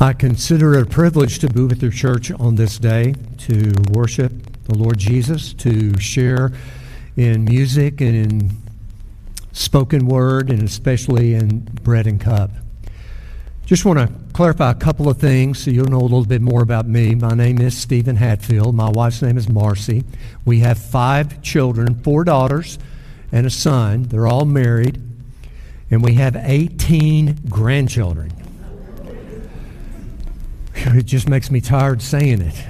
I consider it a privilege to be with your church on this day to worship the Lord Jesus, to share in music and in spoken word, and especially in bread and cup. Just want to clarify a couple of things so you'll know a little bit more about me. My name is Stephen Hatfield. My wife's name is Marcy. We have five children, four daughters, and a son. They're all married. And we have 18 grandchildren. It just makes me tired saying it.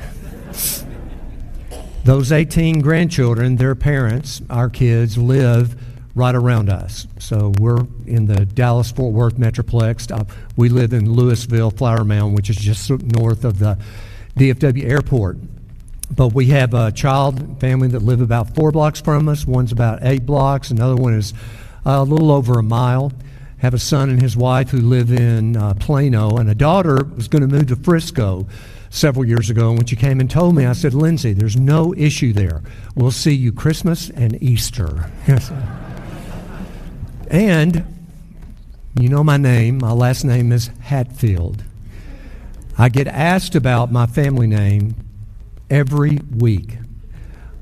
Those 18 grandchildren, their parents, our kids, live right around us. So we're in the Dallas Fort Worth Metroplex. Uh, we live in Lewisville, Flower Mound, which is just north of the DFW airport. But we have a child family that live about four blocks from us. One's about eight blocks. Another one is a little over a mile have a son and his wife who live in uh, Plano, and a daughter was going to move to Frisco several years ago. And when she came and told me, I said, Lindsay, there's no issue there. We'll see you Christmas and Easter. and you know my name. My last name is Hatfield. I get asked about my family name every week.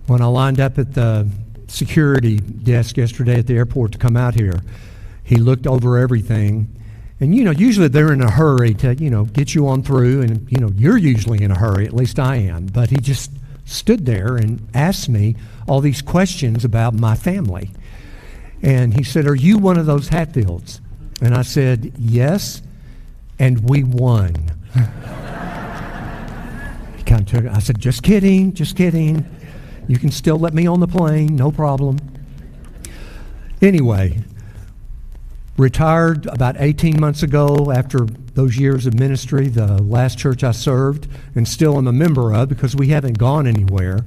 When I lined up at the security desk yesterday at the airport to come out here, he looked over everything. And, you know, usually they're in a hurry to, you know, get you on through. And, you know, you're usually in a hurry, at least I am. But he just stood there and asked me all these questions about my family. And he said, Are you one of those Hatfields? And I said, Yes. And we won. he kind of took it. I said, Just kidding, just kidding. You can still let me on the plane, no problem. Anyway, Retired about 18 months ago after those years of ministry, the last church I served, and still am a member of because we haven't gone anywhere.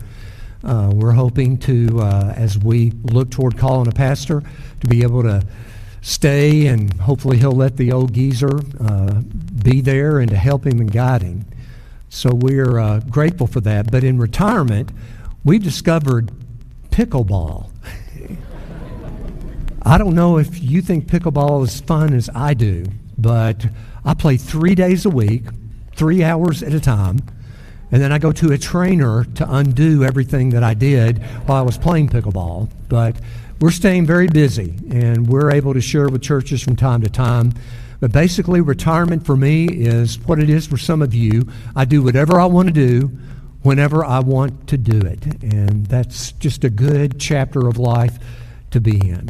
Uh, we're hoping to, uh, as we look toward calling a pastor, to be able to stay and hopefully he'll let the old geezer uh, be there and to help him and guide him. So we're uh, grateful for that. But in retirement, we've discovered pickleball. I don't know if you think pickleball is fun as I do, but I play three days a week, three hours at a time, and then I go to a trainer to undo everything that I did while I was playing pickleball. But we're staying very busy, and we're able to share with churches from time to time. But basically, retirement for me is what it is for some of you. I do whatever I want to do whenever I want to do it. And that's just a good chapter of life to be in.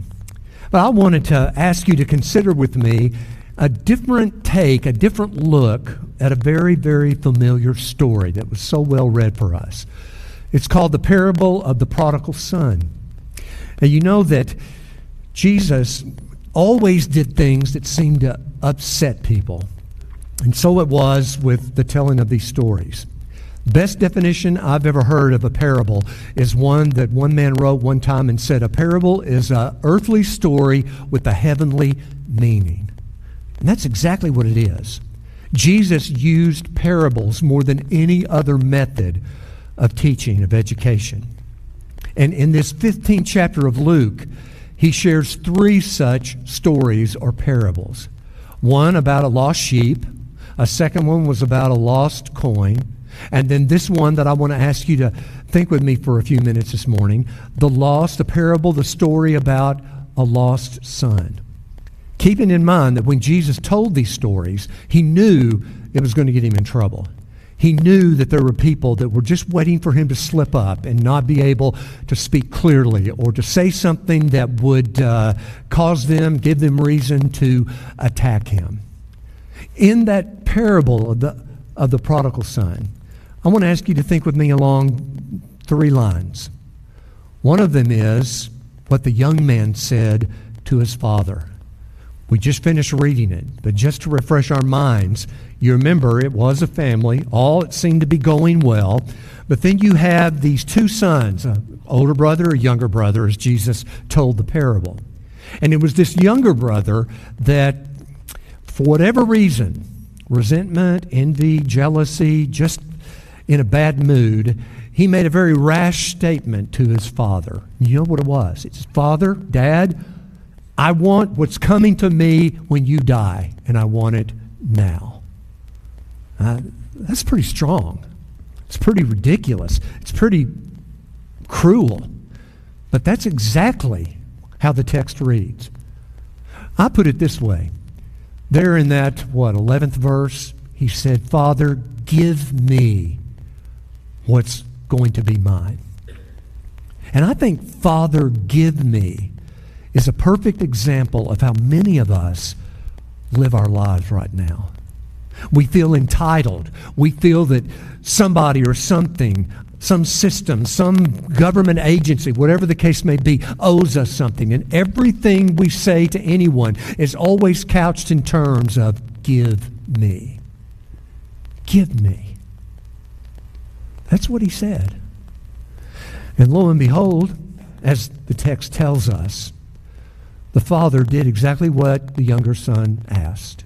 But I wanted to ask you to consider with me a different take, a different look at a very, very familiar story that was so well read for us. It's called the parable of the prodigal son. And you know that Jesus always did things that seemed to upset people. And so it was with the telling of these stories. Best definition I've ever heard of a parable is one that one man wrote one time and said a parable is an earthly story with a heavenly meaning. And that's exactly what it is. Jesus used parables more than any other method of teaching, of education. And in this 15th chapter of Luke, he shares three such stories or parables. One about a lost sheep, a second one was about a lost coin, and then this one that I want to ask you to think with me for a few minutes this morning the lost, the parable, the story about a lost son. Keeping in mind that when Jesus told these stories, he knew it was going to get him in trouble. He knew that there were people that were just waiting for him to slip up and not be able to speak clearly or to say something that would uh, cause them, give them reason to attack him. In that parable of the, of the prodigal son, I want to ask you to think with me along three lines. One of them is what the young man said to his father. We just finished reading it, but just to refresh our minds, you remember it was a family. All it seemed to be going well. But then you have these two sons, an older brother, a younger brother, as Jesus told the parable. And it was this younger brother that, for whatever reason, resentment, envy, jealousy, just in a bad mood, he made a very rash statement to his father. You know what it was? It's Father, Dad, I want what's coming to me when you die, and I want it now. Uh, that's pretty strong. It's pretty ridiculous. It's pretty cruel. But that's exactly how the text reads. I put it this way. There in that, what, 11th verse, he said, Father, give me what's going to be mine. And I think, Father, give me is a perfect example of how many of us live our lives right now. We feel entitled. We feel that somebody or something, some system, some government agency, whatever the case may be, owes us something. And everything we say to anyone is always couched in terms of give me. Give me. That's what he said. And lo and behold, as the text tells us, the father did exactly what the younger son asked.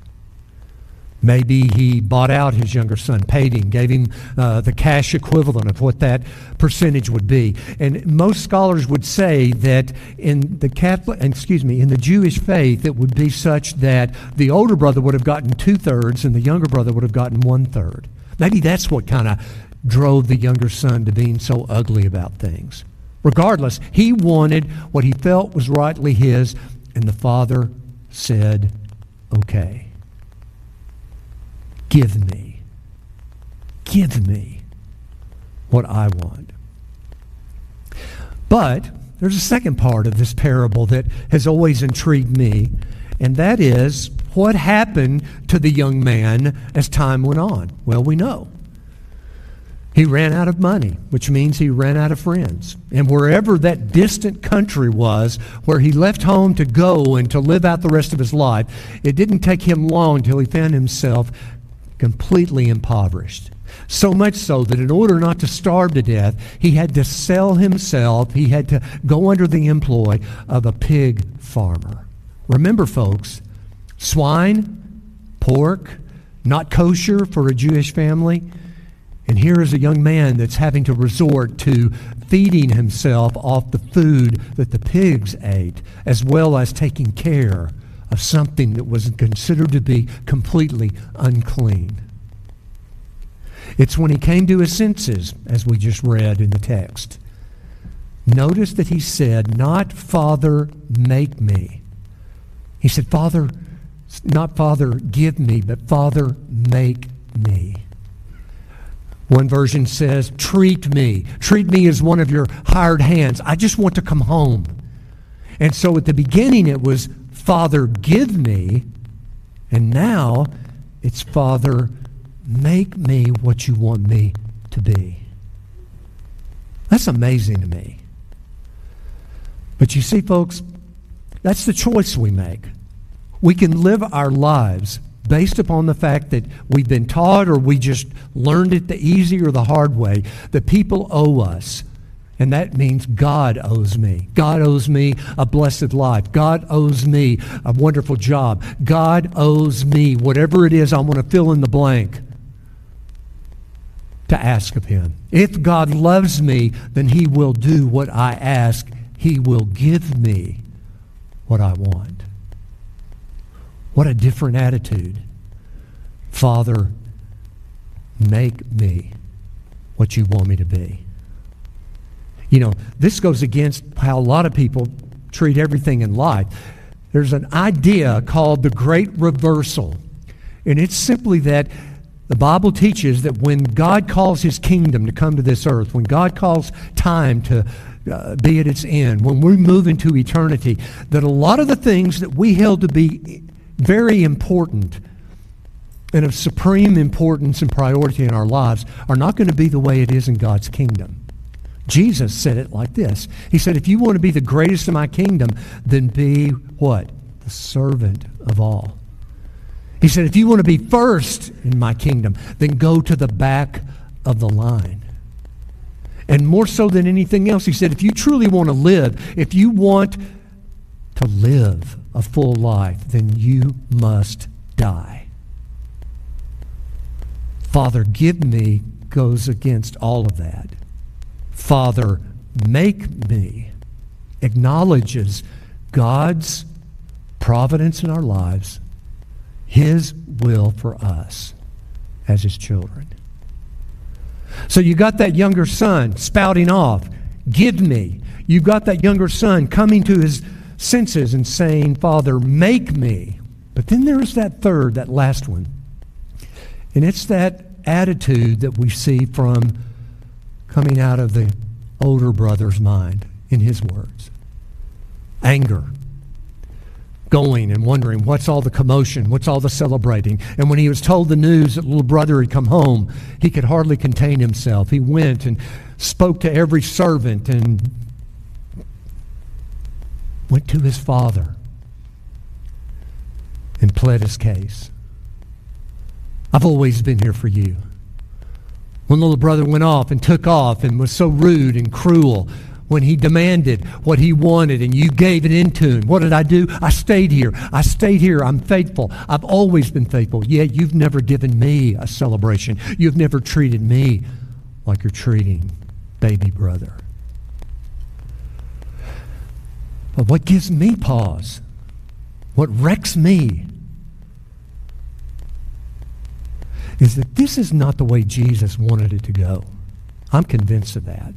Maybe he bought out his younger son, paid him, gave him uh, the cash equivalent of what that percentage would be. And most scholars would say that in the Catholic, excuse me, in the Jewish faith, it would be such that the older brother would have gotten two thirds and the younger brother would have gotten one third. Maybe that's what kind of drove the younger son to being so ugly about things. Regardless, he wanted what he felt was rightly his, and the father said, okay. Give me. Give me what I want. But there's a second part of this parable that has always intrigued me, and that is what happened to the young man as time went on? Well, we know. He ran out of money, which means he ran out of friends. And wherever that distant country was, where he left home to go and to live out the rest of his life, it didn't take him long until he found himself completely impoverished. So much so that in order not to starve to death, he had to sell himself, he had to go under the employ of a pig farmer. Remember, folks, swine, pork, not kosher for a Jewish family. And here is a young man that's having to resort to feeding himself off the food that the pigs ate, as well as taking care of something that was considered to be completely unclean. It's when he came to his senses, as we just read in the text. Notice that he said, Not Father, make me. He said, Father, not Father, give me, but Father, make me. One version says, Treat me. Treat me as one of your hired hands. I just want to come home. And so at the beginning it was, Father, give me. And now it's, Father, make me what you want me to be. That's amazing to me. But you see, folks, that's the choice we make. We can live our lives based upon the fact that we've been taught or we just learned it the easy or the hard way that people owe us and that means God owes me. God owes me a blessed life. God owes me a wonderful job. God owes me whatever it is I want to fill in the blank to ask of Him. If God loves me, then He will do what I ask. He will give me what I want. What a different attitude. Father, make me what you want me to be. You know, this goes against how a lot of people treat everything in life. There's an idea called the great reversal. And it's simply that the Bible teaches that when God calls his kingdom to come to this earth, when God calls time to uh, be at its end, when we move into eternity, that a lot of the things that we held to be very important and of supreme importance and priority in our lives are not going to be the way it is in God's kingdom. Jesus said it like this He said, If you want to be the greatest in my kingdom, then be what? The servant of all. He said, If you want to be first in my kingdom, then go to the back of the line. And more so than anything else, he said, if you truly want to live, if you want to live a full life, then you must die. Father, give me goes against all of that. Father, make me, acknowledges God's providence in our lives, His will for us. as his children. So you got that younger son spouting off, Give me. You've got that younger son coming to his senses and saying, Father, make me. But then there's that third, that last one. And it's that attitude that we see from coming out of the older brother's mind in his words anger going and wondering what's all the commotion, what's all the celebrating. And when he was told the news that little brother had come home, he could hardly contain himself. He went and spoke to every servant and went to his father and pled his case. I've always been here for you. One little brother went off and took off and was so rude and cruel, when he demanded what he wanted and you gave it into him. What did I do? I stayed here. I stayed here. I'm faithful. I've always been faithful. Yet you've never given me a celebration. You've never treated me like you're treating baby brother. But what gives me pause, what wrecks me, is that this is not the way Jesus wanted it to go. I'm convinced of that.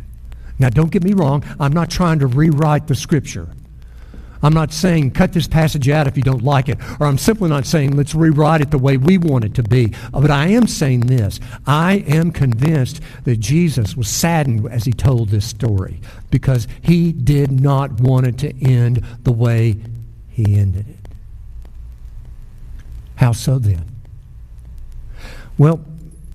Now, don't get me wrong, I'm not trying to rewrite the scripture. I'm not saying cut this passage out if you don't like it, or I'm simply not saying let's rewrite it the way we want it to be. But I am saying this I am convinced that Jesus was saddened as he told this story because he did not want it to end the way he ended it. How so then? Well,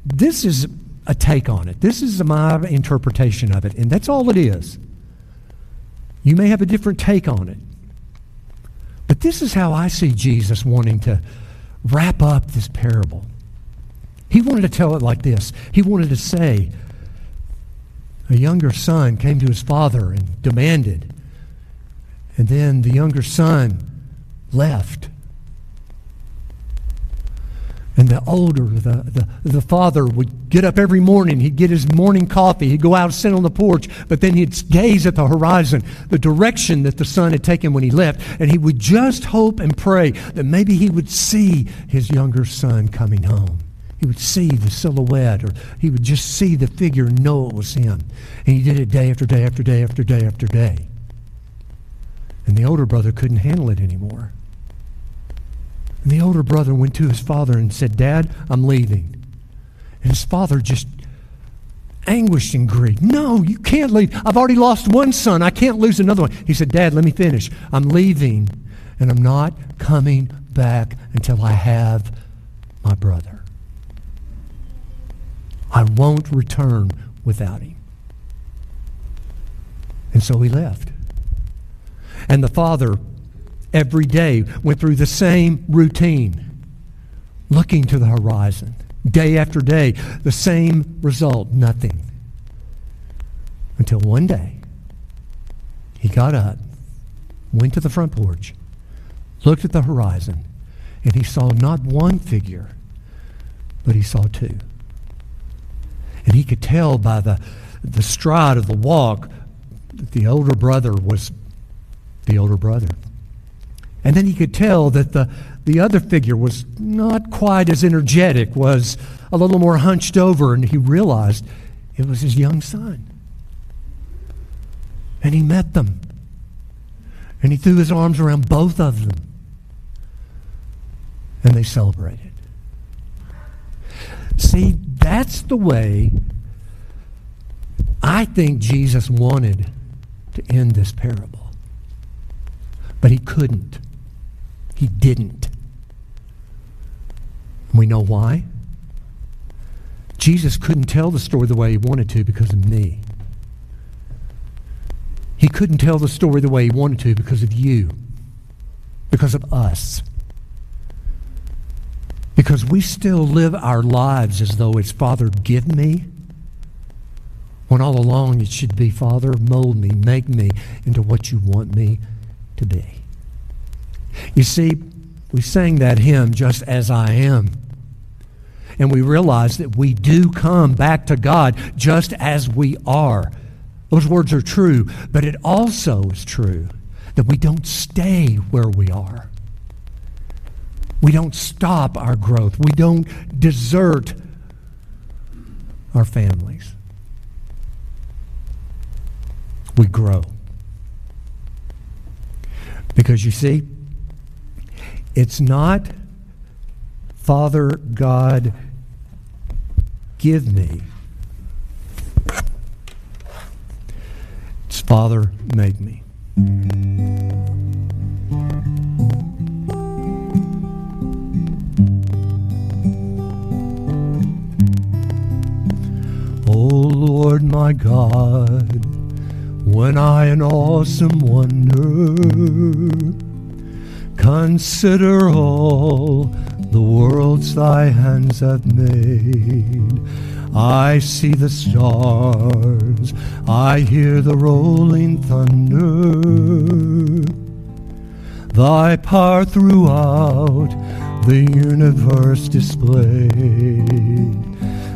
this is a take on it. This is my interpretation of it, and that's all it is. You may have a different take on it. This is how I see Jesus wanting to wrap up this parable. He wanted to tell it like this He wanted to say, A younger son came to his father and demanded, and then the younger son left. And the older, the, the, the father would get up every morning. He'd get his morning coffee. He'd go out and sit on the porch, but then he'd gaze at the horizon, the direction that the son had taken when he left, and he would just hope and pray that maybe he would see his younger son coming home. He would see the silhouette, or he would just see the figure and know it was him. And he did it day after day after day after day after day. And the older brother couldn't handle it anymore. And the older brother went to his father and said, Dad, I'm leaving. And his father just anguished and grief. No, you can't leave. I've already lost one son. I can't lose another one. He said, Dad, let me finish. I'm leaving, and I'm not coming back until I have my brother. I won't return without him. And so he left. And the father every day went through the same routine, looking to the horizon, day after day, the same result, nothing. Until one day, he got up, went to the front porch, looked at the horizon, and he saw not one figure, but he saw two. And he could tell by the, the stride of the walk that the older brother was the older brother. And then he could tell that the, the other figure was not quite as energetic, was a little more hunched over, and he realized it was his young son. And he met them. And he threw his arms around both of them. And they celebrated. See, that's the way I think Jesus wanted to end this parable. But he couldn't. He didn't. We know why. Jesus couldn't tell the story the way he wanted to because of me. He couldn't tell the story the way he wanted to because of you, because of us. Because we still live our lives as though it's Father, give me, when all along it should be Father, mold me, make me into what you want me to be. You see, we sang that hymn, Just As I Am. And we realize that we do come back to God just as we are. Those words are true, but it also is true that we don't stay where we are. We don't stop our growth. We don't desert our families. We grow. Because you see, it's not, Father God, give me. It's Father, make me. Oh Lord my God, when I in awesome wonder consider all the worlds thy hands have made. I see the stars, I hear the rolling thunder. Thy power throughout the universe displayed.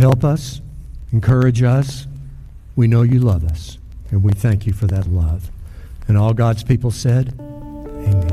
help us, encourage us. We know you love us, and we thank you for that love. And all God's people said, Amen.